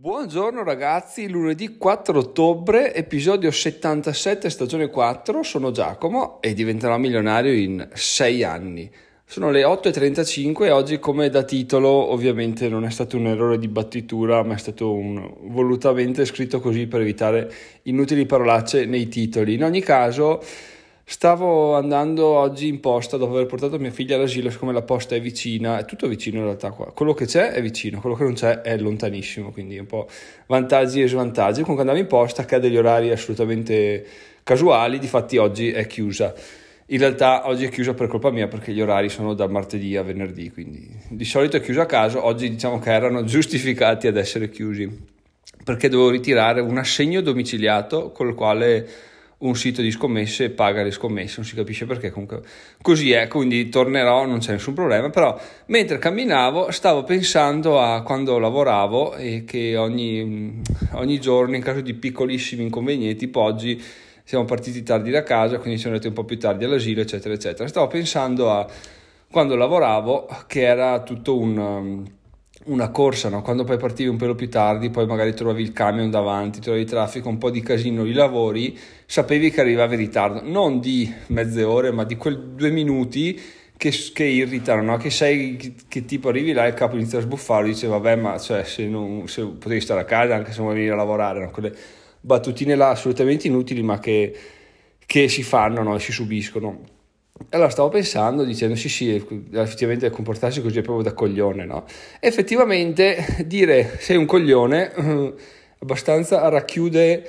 Buongiorno ragazzi, lunedì 4 ottobre, episodio 77, stagione 4, sono Giacomo e diventerò milionario in 6 anni. Sono le 8.35 e oggi come da titolo ovviamente non è stato un errore di battitura ma è stato un, volutamente scritto così per evitare inutili parolacce nei titoli. In ogni caso Stavo andando oggi in posta dopo aver portato mia figlia all'asilo, siccome la posta è vicina, è tutto vicino in realtà qua. Quello che c'è è vicino, quello che non c'è è lontanissimo, quindi un po' vantaggi e svantaggi. Comunque andavo in posta che ha degli orari assolutamente casuali, difatti oggi è chiusa. In realtà oggi è chiusa per colpa mia perché gli orari sono da martedì a venerdì, quindi di solito è chiusa a caso, oggi diciamo che erano giustificati ad essere chiusi perché dovevo ritirare un assegno domiciliato col quale un sito di scommesse paga le scommesse, non si capisce perché, comunque così è, quindi tornerò, non c'è nessun problema, però mentre camminavo stavo pensando a quando lavoravo e che ogni, ogni giorno in caso di piccolissimi inconvenienti, tipo oggi siamo partiti tardi da casa, quindi siamo andati un po' più tardi all'asilo, eccetera, eccetera. Stavo pensando a quando lavoravo che era tutto un una corsa, no? quando poi partivi un pelo più tardi, poi magari trovavi il camion davanti, trovavi il traffico, un po' di casino, i lavori, sapevi che arrivavi in ritardo, non di mezze ore, ma di quei due minuti che, che irritano, no? che sai che tipo arrivi là e il capo inizia a sbuffare, dice vabbè ma cioè, se, non, se potevi stare a casa anche se non venire a lavorare, no? quelle battutine là assolutamente inutili ma che, che si fanno no? si subiscono. Allora stavo pensando, dicendo sì sì, effettivamente comportarsi così è proprio da coglione, no? Effettivamente dire sei un coglione eh, abbastanza racchiude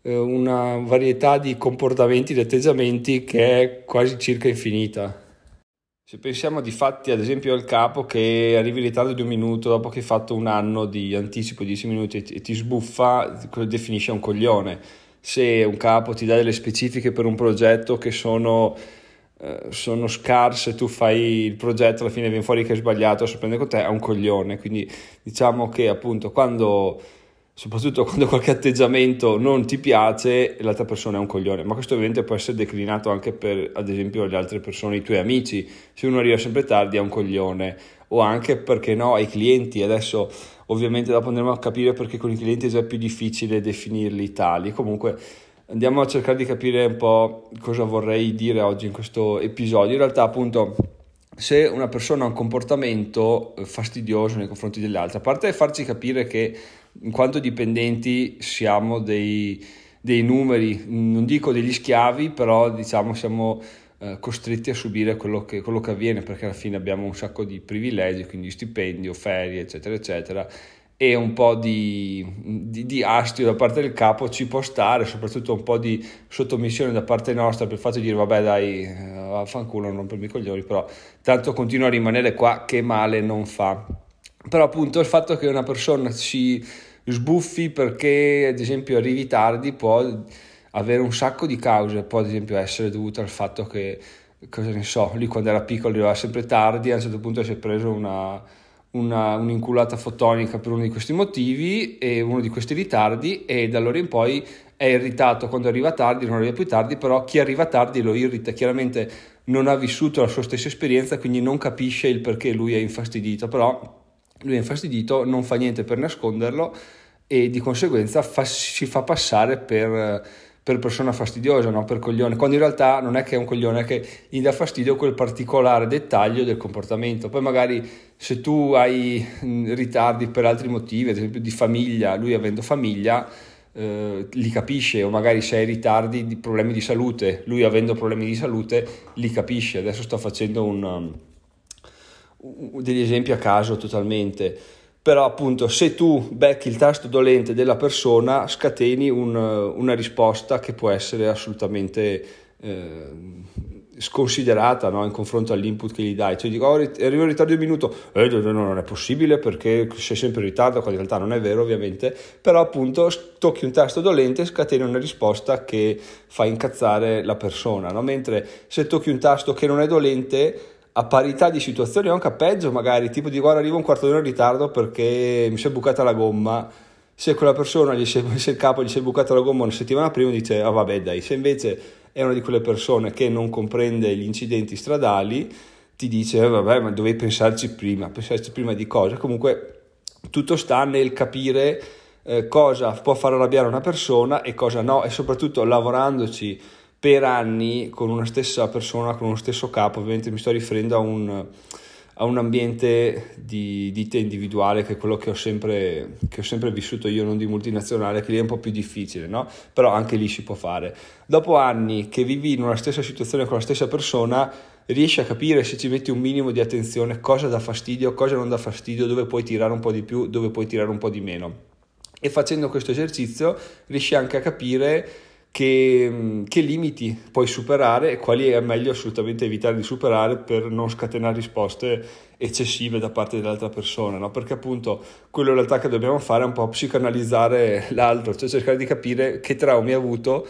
eh, una varietà di comportamenti, di atteggiamenti che è quasi circa infinita. Se pensiamo di fatti ad esempio al capo che arrivi in ritardo di un minuto dopo che hai fatto un anno di anticipo, 10 minuti e ti, sbuffa, quello definisce un coglione. Se un capo ti dà delle specifiche per un progetto che sono sono scarse, tu fai il progetto, alla fine viene fuori che è sbagliato, si prende con te, è un coglione. Quindi diciamo che appunto quando, soprattutto quando qualche atteggiamento non ti piace, l'altra persona è un coglione. Ma questo ovviamente può essere declinato anche per, ad esempio, le altre persone, i tuoi amici. Se uno arriva sempre tardi è un coglione. O anche, perché no, ai clienti. Adesso ovviamente dopo andremo a capire perché con i clienti è già più difficile definirli tali. Comunque andiamo a cercare di capire un po' cosa vorrei dire oggi in questo episodio. In realtà, appunto, se una persona ha un comportamento eh, fastidioso nei confronti delle altre, a parte farci capire che in quanto dipendenti siamo dei, dei numeri, non dico degli schiavi, però diciamo siamo eh, costretti a subire quello che, quello che avviene perché alla fine abbiamo un sacco di privilegi, quindi stipendio, ferie, eccetera, eccetera e un po' di, di, di, astio da parte del capo ci può stare, soprattutto un po' di sottomissione da parte nostra per il fatto di dire vabbè dai, eh, vaffanculo, non rompermi i coglioni, però tanto continua a rimanere qua che male non fa. Però appunto il fatto che una persona si sbuffi perché ad esempio arrivi tardi può avere un sacco di cause, può ad esempio essere dovuto al fatto che, cosa ne so, lui quando era piccolo arrivava sempre tardi, a un certo punto si è preso una una, un'inculata fotonica per uno di questi motivi e uno di questi ritardi e da allora in poi è irritato quando arriva tardi, non arriva più tardi, però chi arriva tardi lo irrita, chiaramente non ha vissuto la sua stessa esperienza, quindi non capisce il perché lui è infastidito, però lui è infastidito, non fa niente per nasconderlo e di conseguenza fa, si fa passare per per persona fastidiosa, no? per coglione, quando in realtà non è che è un coglione, è che gli dà fastidio quel particolare dettaglio del comportamento. Poi magari se tu hai ritardi per altri motivi, ad esempio di famiglia, lui avendo famiglia, eh, li capisce, o magari se hai ritardi di problemi di salute, lui avendo problemi di salute, li capisce. Adesso sto facendo un, um, degli esempi a caso totalmente però appunto se tu becchi il tasto dolente della persona scateni un, una risposta che può essere assolutamente eh, sconsiderata no? in confronto all'input che gli dai cioè dico oh, arrivo in ritardo di un minuto eh, no, no, non è possibile perché sei sempre in ritardo quando in realtà non è vero ovviamente però appunto tocchi un tasto dolente scateni una risposta che fa incazzare la persona no? mentre se tocchi un tasto che non è dolente a parità di situazioni o anche peggio magari, tipo di guarda arrivo un quarto d'ora in ritardo perché mi si è bucata la gomma, se quella persona, gli è, se il capo gli si è bucata la gomma una settimana prima dice ah vabbè dai, se invece è una di quelle persone che non comprende gli incidenti stradali ti dice eh, vabbè ma dovevi pensarci prima, pensarci prima di cosa, comunque tutto sta nel capire eh, cosa può far arrabbiare una persona e cosa no e soprattutto lavorandoci per anni con una stessa persona, con uno stesso capo, ovviamente mi sto riferendo a un, a un ambiente di, di te individuale che è quello che ho, sempre, che ho sempre vissuto io, non di multinazionale, che lì è un po' più difficile, no? Però anche lì si può fare. Dopo anni che vivi in una stessa situazione con la stessa persona, riesci a capire se ci metti un minimo di attenzione cosa dà fastidio, cosa non dà fastidio, dove puoi tirare un po' di più, dove puoi tirare un po' di meno. E facendo questo esercizio riesci anche a capire che, che, limiti puoi superare e quali è meglio assolutamente evitare di superare per non scatenare risposte eccessive da parte dell'altra persona, no? perché appunto quello in realtà che dobbiamo fare è un po' psicanalizzare l'altro, cioè cercare di capire che traumi ha avuto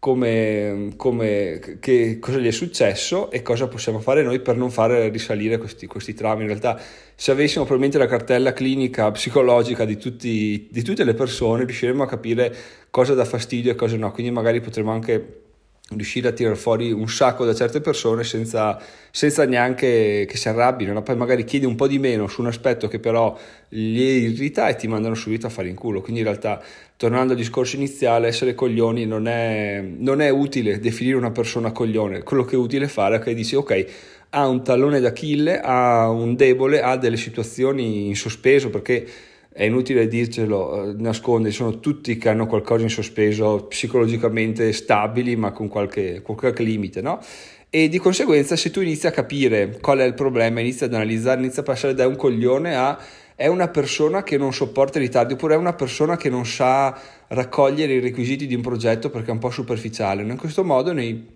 come, come, che, cosa gli è successo e cosa possiamo fare noi per non fare risalire questi, questi traumi. In realtà, se avessimo probabilmente la cartella clinica psicologica di, tutti, di tutte le persone, riusciremmo a capire cosa dà fastidio e cosa no. Quindi, magari potremmo anche riuscire a tirare fuori un sacco da certe persone senza, senza neanche che si arrabbino, no? poi magari chiedi un po' di meno su un aspetto che però gli irrita e ti mandano subito a fare in culo, quindi in realtà tornando al discorso iniziale, essere coglioni non è, non è utile definire una persona coglione, quello che è utile fare è che dici ok, ha un tallone d'Achille, ha un debole, ha delle situazioni in sospeso perché è inutile dircelo, eh, nasconde, sono tutti che hanno qualcosa in sospeso psicologicamente stabili ma con qualche, qualche limite, no? E di conseguenza se tu inizi a capire qual è il problema, inizi ad analizzare, inizi a passare da un coglione a è una persona che non sopporta i ritardi oppure è una persona che non sa raccogliere i requisiti di un progetto perché è un po' superficiale. In questo modo noi,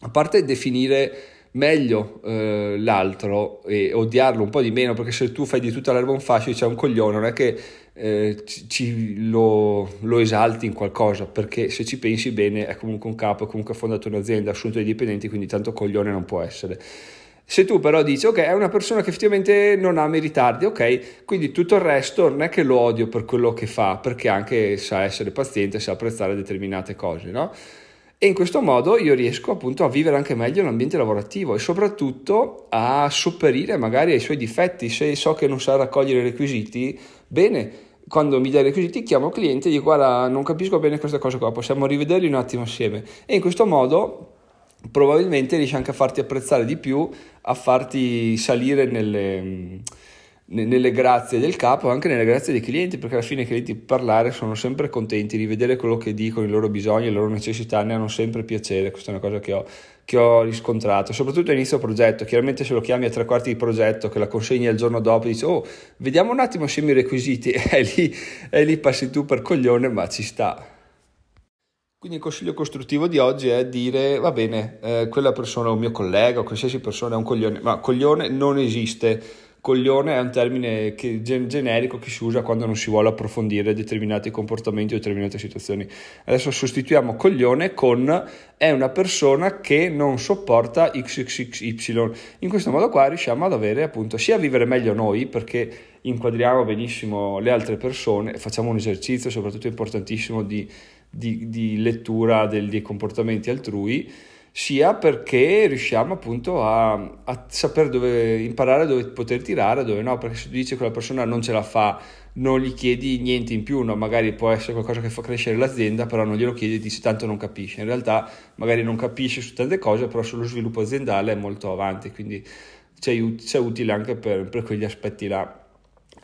a parte definire meglio eh, l'altro e odiarlo un po' di meno perché se tu fai di tutta l'erba un fascio c'è un coglione non è che eh, ci, ci lo, lo, esalti in qualcosa perché se ci pensi bene è comunque un capo, è comunque ha fondato un'azienda, ha assunto dei dipendenti quindi tanto coglione non può essere se tu però dici ok è una persona che effettivamente non ama i ritardi ok quindi tutto il resto non è che lo odio per quello che fa perché anche sa essere paziente sa apprezzare determinate cose no? E in questo modo io riesco appunto a vivere anche meglio l'ambiente lavorativo e soprattutto a sopperire magari ai suoi difetti. Se so che non sa raccogliere requisiti, bene, quando mi dai i requisiti chiamo il cliente e dico guarda non capisco bene questa cosa qua, possiamo rivederli un attimo assieme. E in questo modo probabilmente riesci anche a farti apprezzare di più, a farti salire nelle nelle grazie del capo anche nelle grazie dei clienti perché alla fine i clienti parlare sono sempre contenti di vedere quello che dicono, i loro bisogni, le loro necessità ne hanno sempre piacere questa è una cosa che ho, che ho riscontrato. Soprattutto all'inizio progetto chiaramente se lo chiami a tre quarti di progetto che la consegni il giorno dopo dici oh vediamo un attimo se i requisiti e lì, lì passi tu per coglione ma ci sta. Quindi il consiglio costruttivo di oggi è dire, va bene, eh, quella persona è un mio collega, qualsiasi persona è un coglione, ma coglione non esiste Coglione è un termine che, generico che si usa quando non si vuole approfondire determinati comportamenti o determinate situazioni. Adesso sostituiamo coglione con è una persona che non sopporta XXXY. In questo modo qua riusciamo ad avere appunto sia a vivere meglio noi perché inquadriamo benissimo le altre persone, facciamo un esercizio soprattutto importantissimo di, di, di lettura del, dei comportamenti altrui sia perché riusciamo appunto a, a saper dove imparare dove poter tirare, dove no, perché se tu dici che quella persona non ce la fa, non gli chiedi niente in più, no? magari può essere qualcosa che fa crescere l'azienda, però non glielo chiedi e dici tanto non capisce. In realtà magari non capisce su tante cose, però sullo sviluppo aziendale è molto avanti, quindi c'è, c'è utile anche per, per quegli aspetti là.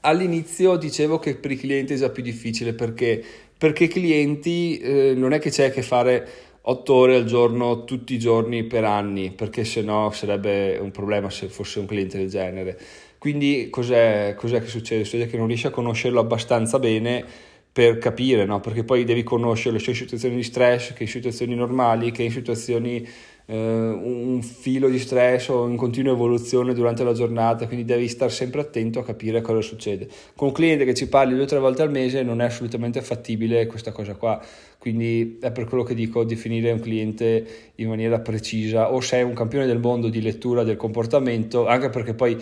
All'inizio dicevo che per i clienti è già più difficile perché, perché clienti eh, non è che c'è che fare 8 ore al giorno tutti i giorni per anni, perché se no sarebbe un problema se fosse un cliente del genere. Quindi cos'è, cos'è che succede? Succede che non riesci a conoscerlo abbastanza bene per capire, no? perché poi devi conoscere le sue situazioni di stress, che in situazioni normali, che in situazioni un filo di stress o in continua evoluzione durante la giornata, quindi devi stare sempre attento a capire cosa succede. Con un cliente che ci parli due o tre volte al mese non è assolutamente fattibile questa cosa qua, quindi è per quello che dico definire un cliente in maniera precisa o sei un campione del mondo di lettura del comportamento, anche perché poi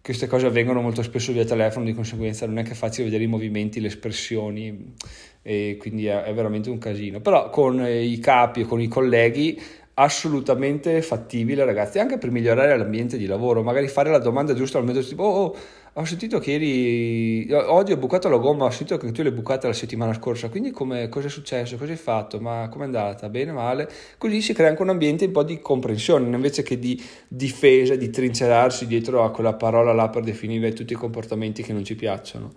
queste cose avvengono molto spesso via telefono, di conseguenza non è che è facile vedere i movimenti, le espressioni e quindi è, è veramente un casino. Però con i capi e con i colleghi assolutamente fattibile ragazzi anche per migliorare l'ambiente di lavoro magari fare la domanda giusta al metodo tipo oh, ho sentito che ieri, oggi ho bucato la gomma, ho sentito che tu l'hai bucata la settimana scorsa, quindi come, cosa è successo, cosa hai fatto, ma com'è andata, bene, male? Così si crea anche un ambiente un po' di comprensione, invece che di difesa, di trincerarsi dietro a quella parola là per definire tutti i comportamenti che non ci piacciono.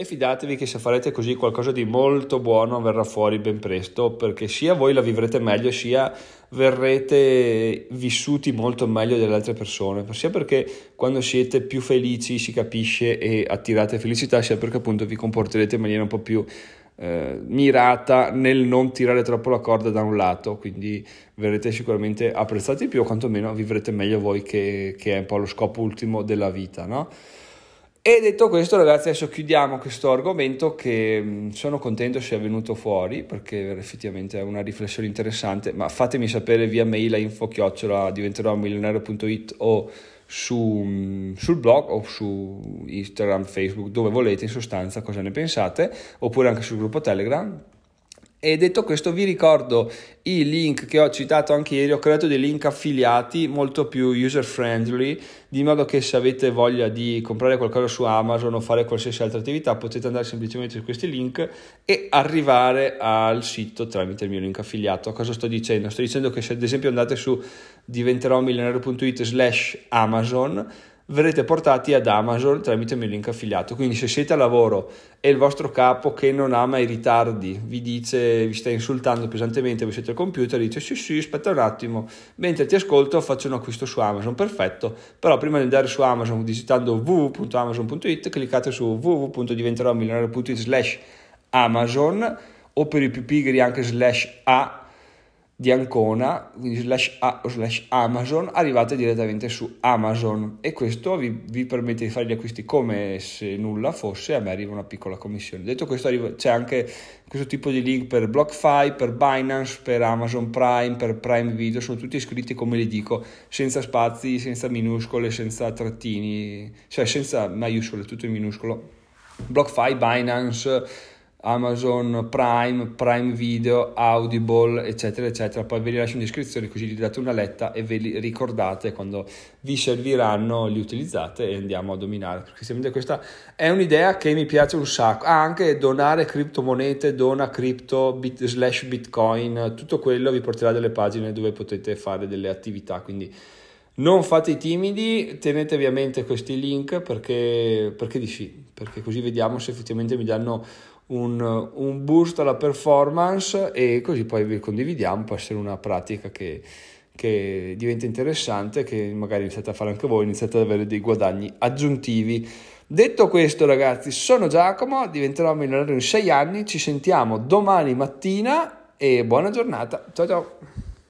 E fidatevi che se farete così qualcosa di molto buono verrà fuori ben presto, perché sia voi la vivrete meglio, sia verrete vissuti molto meglio delle altre persone, sia perché quando siete più felici si capisce e attirate felicità, sia perché appunto vi comporterete in maniera un po' più eh, mirata nel non tirare troppo la corda da un lato, quindi verrete sicuramente apprezzati più o quantomeno vivrete meglio voi che, che è un po' lo scopo ultimo della vita, no? E detto questo, ragazzi, adesso chiudiamo questo argomento che mm, sono contento sia venuto fuori perché effettivamente è una riflessione interessante. Ma fatemi sapere via mail a info chiocciola diventerò milionario.it o su, mm, sul blog o su Instagram, Facebook, dove volete in sostanza cosa ne pensate, oppure anche sul gruppo Telegram e detto questo vi ricordo i link che ho citato anche ieri, ho creato dei link affiliati molto più user friendly, di modo che se avete voglia di comprare qualcosa su Amazon o fare qualsiasi altra attività potete andare semplicemente su questi link e arrivare al sito tramite il mio link affiliato. Cosa sto dicendo? Sto dicendo che se ad esempio andate su diventeromilionario.it slash Amazon verrete portati ad Amazon tramite il mio link affiliato. Quindi se siete a lavoro e il vostro capo che non ama i ritardi vi dice, vi sta insultando pesantemente, voi siete al computer, dice sì sì aspetta un attimo, mentre ti ascolto faccio un acquisto su Amazon, perfetto, però prima di andare su Amazon visitando www.amazon.it cliccate su www.diventeromilionario.it slash Amazon o per i più pigri anche slash A di Ancona, quindi slash A slash Amazon, arrivate direttamente su Amazon e questo vi, vi, permette di fare gli acquisti come se nulla fosse, a me arriva una piccola commissione. Detto questo arriva, c'è anche questo tipo di link per BlockFi, per Binance, per Amazon Prime, per Prime Video, sono tutti iscritti come li dico, senza spazi, senza minuscole, senza trattini, cioè senza maiuscole, tutto in minuscolo. BlockFi, Binance, Amazon Prime, Prime Video, Audible, eccetera, eccetera. Poi ve li lascio in descrizione così gli date una letta e ve li ricordate quando vi serviranno, li utilizzate e andiamo a dominare. Perché semplicemente questa è un'idea che mi piace un sacco. Ah, anche donare criptomonete, dona cripto bit, slash bitcoin, tutto quello vi porterà delle pagine dove potete fare delle attività. Quindi non fate i timidi, tenetevi a mente questi link perché, perché di sì, perché così vediamo se effettivamente mi danno un, un, boost alla performance e così poi vi condividiamo, può essere una pratica che, che diventa interessante, che magari iniziate a fare anche voi, iniziate ad avere dei guadagni aggiuntivi. Detto questo ragazzi, sono Giacomo, diventerò milionario in 6 anni, ci sentiamo domani mattina e buona giornata, ciao ciao!